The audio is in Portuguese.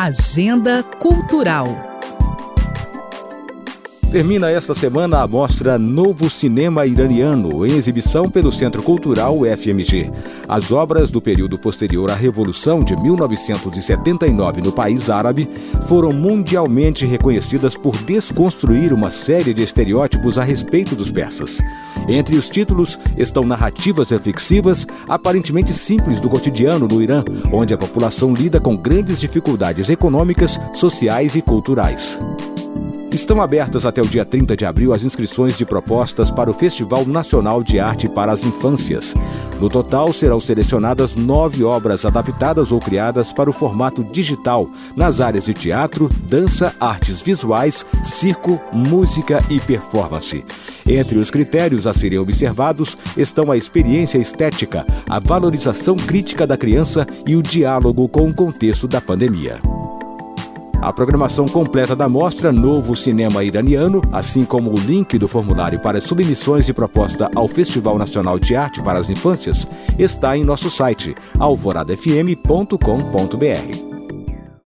Agenda Cultural. Termina esta semana a mostra Novo Cinema Iraniano, em exibição pelo Centro Cultural FMG. As obras do período posterior à Revolução de 1979 no país árabe foram mundialmente reconhecidas por desconstruir uma série de estereótipos a respeito dos persas. Entre os títulos estão narrativas reflexivas, aparentemente simples do cotidiano no Irã, onde a população lida com grandes dificuldades econômicas, sociais e culturais. Estão abertas até o dia 30 de abril as inscrições de propostas para o Festival Nacional de Arte para as Infâncias. No total, serão selecionadas nove obras adaptadas ou criadas para o formato digital, nas áreas de teatro, dança, artes visuais, circo, música e performance. Entre os critérios a serem observados estão a experiência estética, a valorização crítica da criança e o diálogo com o contexto da pandemia. A programação completa da mostra Novo Cinema Iraniano, assim como o link do formulário para submissões de proposta ao Festival Nacional de Arte para as Infâncias, está em nosso site alvoradafm.com.br.